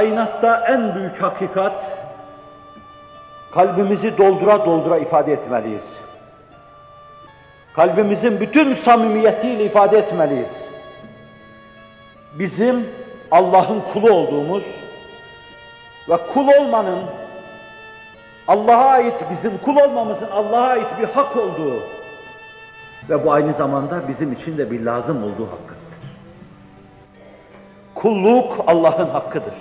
kainatta en büyük hakikat, kalbimizi doldura doldura ifade etmeliyiz. Kalbimizin bütün samimiyetiyle ifade etmeliyiz. Bizim Allah'ın kulu olduğumuz ve kul olmanın Allah'a ait bizim kul olmamızın Allah'a ait bir hak olduğu ve bu aynı zamanda bizim için de bir lazım olduğu hakkıdır. Kulluk Allah'ın hakkıdır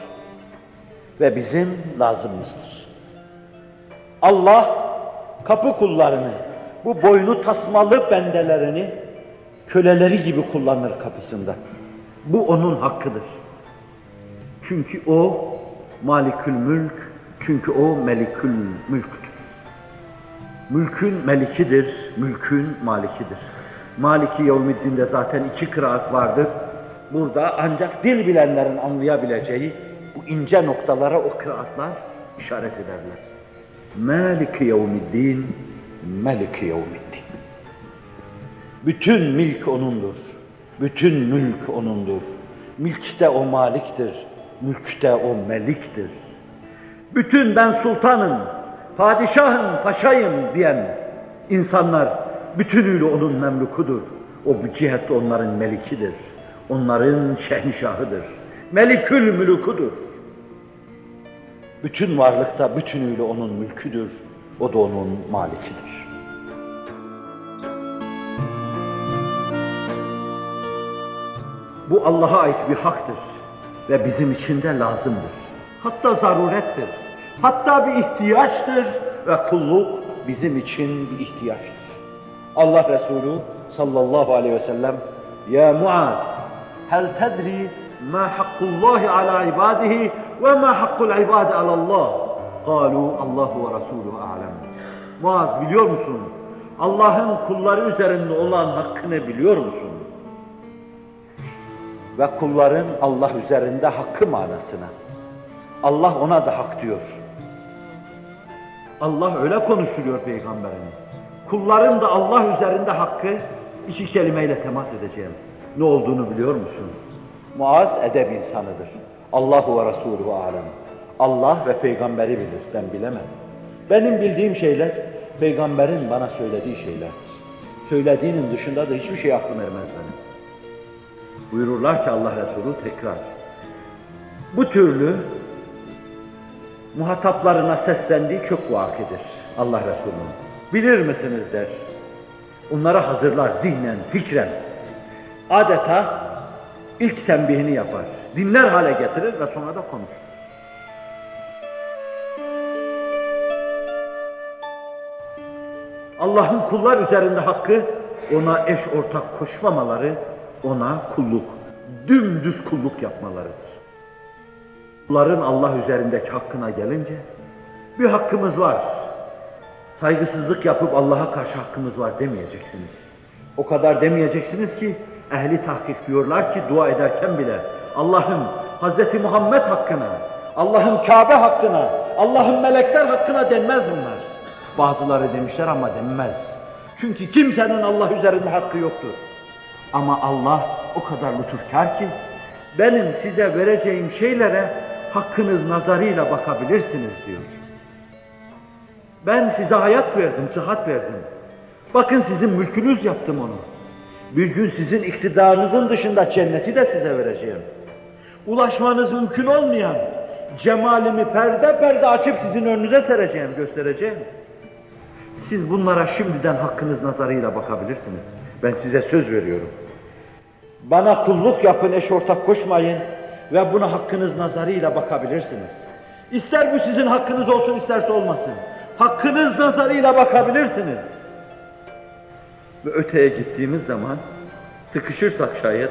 ve bizim lazımımızdır. Allah kapı kullarını, bu boynu tasmalı bendelerini köleleri gibi kullanır kapısında. Bu onun hakkıdır. Çünkü o malikül mülk, çünkü o melikül mülktür. Mülkün melikidir, mülkün malikidir. Maliki Yevmiddin'de zaten iki kıraat vardır. Burada ancak dil bilenlerin anlayabileceği bu ince noktalara o kıraatlar işaret ederler. Maliki Yevmiddin, Meliki Yevmiddin. Bütün milk O'nundur. Bütün mülk O'nundur. Mülkte O maliktir. Mülkte O meliktir. Bütün ben sultanım, padişahım, paşayım diyen insanlar bütünüyle onun memlukudur. O bu cihette onların melikidir. Onların şehnişahıdır. Melikül mülkudur. Bütün varlıkta bütünüyle onun mülküdür. O da onun malikidir. Bu Allah'a ait bir haktır ve bizim için de lazımdır. Hatta zarurettir. Hatta bir ihtiyaçtır ve kulluk bizim için bir ihtiyaçtır. Allah Resulü sallallahu aleyhi ve sellem Ya Muaz hel tedri ma hakkullahi ala ibadihi ve ma hakkul ibadi ala Allah Kalu Allahu ve Resulü alem Muaz biliyor musun? Allah'ın kulları üzerinde olan hakkını biliyor musun? Ve kulların Allah üzerinde hakkı manasına. Allah ona da hak diyor. Allah öyle konuşuyor peygamberine. Kulların da Allah üzerinde hakkı iki kelimeyle temas edeceğim. Ne olduğunu biliyor musun? Muaz edeb insanıdır. Allahu ve Resulü alem. Allah ve peygamberi bilir, ben bilemem. Benim bildiğim şeyler, peygamberin bana söylediği şeylerdir. Söylediğinin dışında da hiçbir şey aklım ermez benim. Buyururlar ki Allah Resulü tekrar. Bu türlü muhataplarına seslendiği çok vakidir Allah Resulü'nün. Bilir misiniz der. Onlara hazırlar zihnen, fikren. Adeta ilk tembihini yapar. Dinler hale getirir ve sonra da konuşur. Allah'ın kullar üzerinde hakkı ona eş ortak koşmamaları, ona kulluk, dümdüz kulluk yapmalarıdır. Kulların Allah üzerindeki hakkına gelince bir hakkımız var. Saygısızlık yapıp Allah'a karşı hakkımız var demeyeceksiniz. O kadar demeyeceksiniz ki ehli tahkik diyorlar ki dua ederken bile Allah'ın Hz. Muhammed hakkına, Allah'ın Kabe hakkına, Allah'ın melekler hakkına denmez bunlar. Bazıları demişler ama denmez. Çünkü kimsenin Allah üzerinde hakkı yoktur. Ama Allah o kadar lütufkar ki benim size vereceğim şeylere hakkınız nazarıyla bakabilirsiniz diyor. Ben size hayat verdim, sıhhat verdim. Bakın sizin mülkünüz yaptım onu. Bir gün sizin iktidarınızın dışında cenneti de size vereceğim. Ulaşmanız mümkün olmayan cemalimi perde perde açıp sizin önünüze sereceğim, göstereceğim. Siz bunlara şimdiden hakkınız nazarıyla bakabilirsiniz. Ben size söz veriyorum. Bana kulluk yapın, eş ortak koşmayın ve buna hakkınız nazarıyla bakabilirsiniz. İster bu sizin hakkınız olsun, isterse olmasın. Hakkınız nazarıyla bakabilirsiniz Ve öteye gittiğimiz zaman sıkışırsak şayet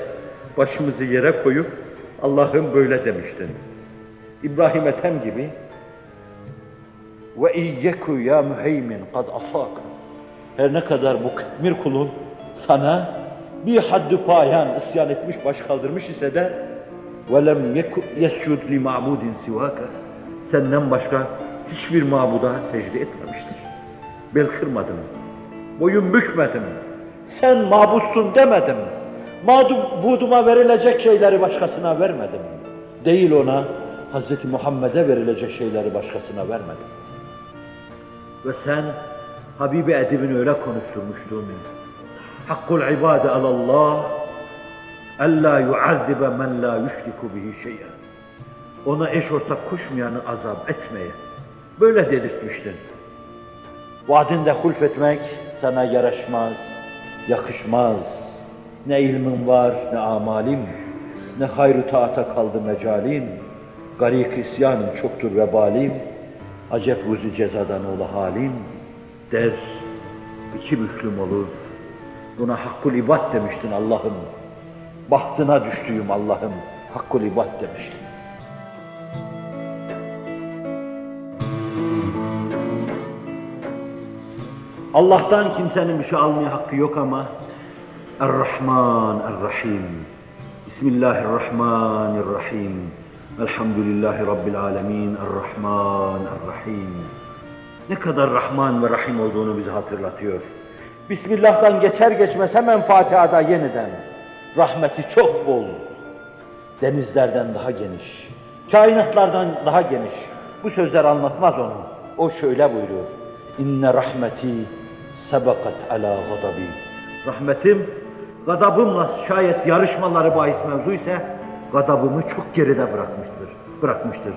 başımızı yere koyup Allah'ım böyle demiştin. İbrahim Ethem gibi ve iyyeku ya müheymin kad asak. Her ne kadar bu kıtmir kulun sana bir haddü payan isyan etmiş, baş kaldırmış ise de وَلَمْ يَسْجُدْ لِمَعْبُودٍ سِوَاكَ Senden başka hiçbir mabuda secde etmemiştir. Bel kırmadım, boyun bükmedim, sen mabutsun demedim. Mabuduma verilecek şeyleri başkasına vermedim. Değil ona, Hz. Muhammed'e verilecek şeyleri başkasına vermedin. Ve sen Habibi Edib'in öyle konuşturmuştun. Hakkul ibade alallah ella yuazzibe men la yüşriku bihi şey'en. Ona eş ortak koşmayanı azap etmeye. Böyle dedirtmiştin. Vaadinde hulfetmek sana yaraşmaz, yakışmaz. Ne ilmin var, ne amalim, ne hayru taata kaldı mecalim. Garik isyanın çoktur vebalim, acep ruzi cezadan ola halim. Der, iki müslüm olur. Buna hakkul ibad demiştin Allah'ım. Bahtına düştüğüm Allah'ım, hakkul ibad demiştin. Allah'tan kimsenin bir şey almaya hakkı yok ama Er-Rahman Er-Rahim Bismillahirrahmanirrahim Elhamdülillahi Rabbil Alemin Er-Rahman Er-Rahim Ne kadar Rahman ve Rahim olduğunu bize hatırlatıyor. Bismillah'tan geçer geçmez hemen Fatiha'da yeniden. Rahmeti çok bol. Denizlerden daha geniş. Kainatlardan daha geniş. Bu sözler anlatmaz onu. O şöyle buyuruyor. İnne rahmeti sebakat ala gadabi. Rahmetim, gadabımla şayet yarışmaları bahis mevzu ise, gadabımı çok geride bırakmıştır. Bırakmıştır.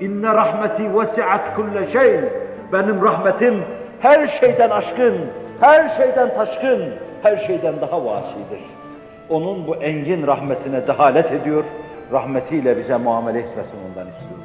İnne rahmeti vesiat kulle şey. Benim rahmetim her şeyden aşkın, her şeyden taşkın, her şeyden daha vasidir. Onun bu engin rahmetine dehalet ediyor, rahmetiyle bize muamele etmesini ondan istiyor.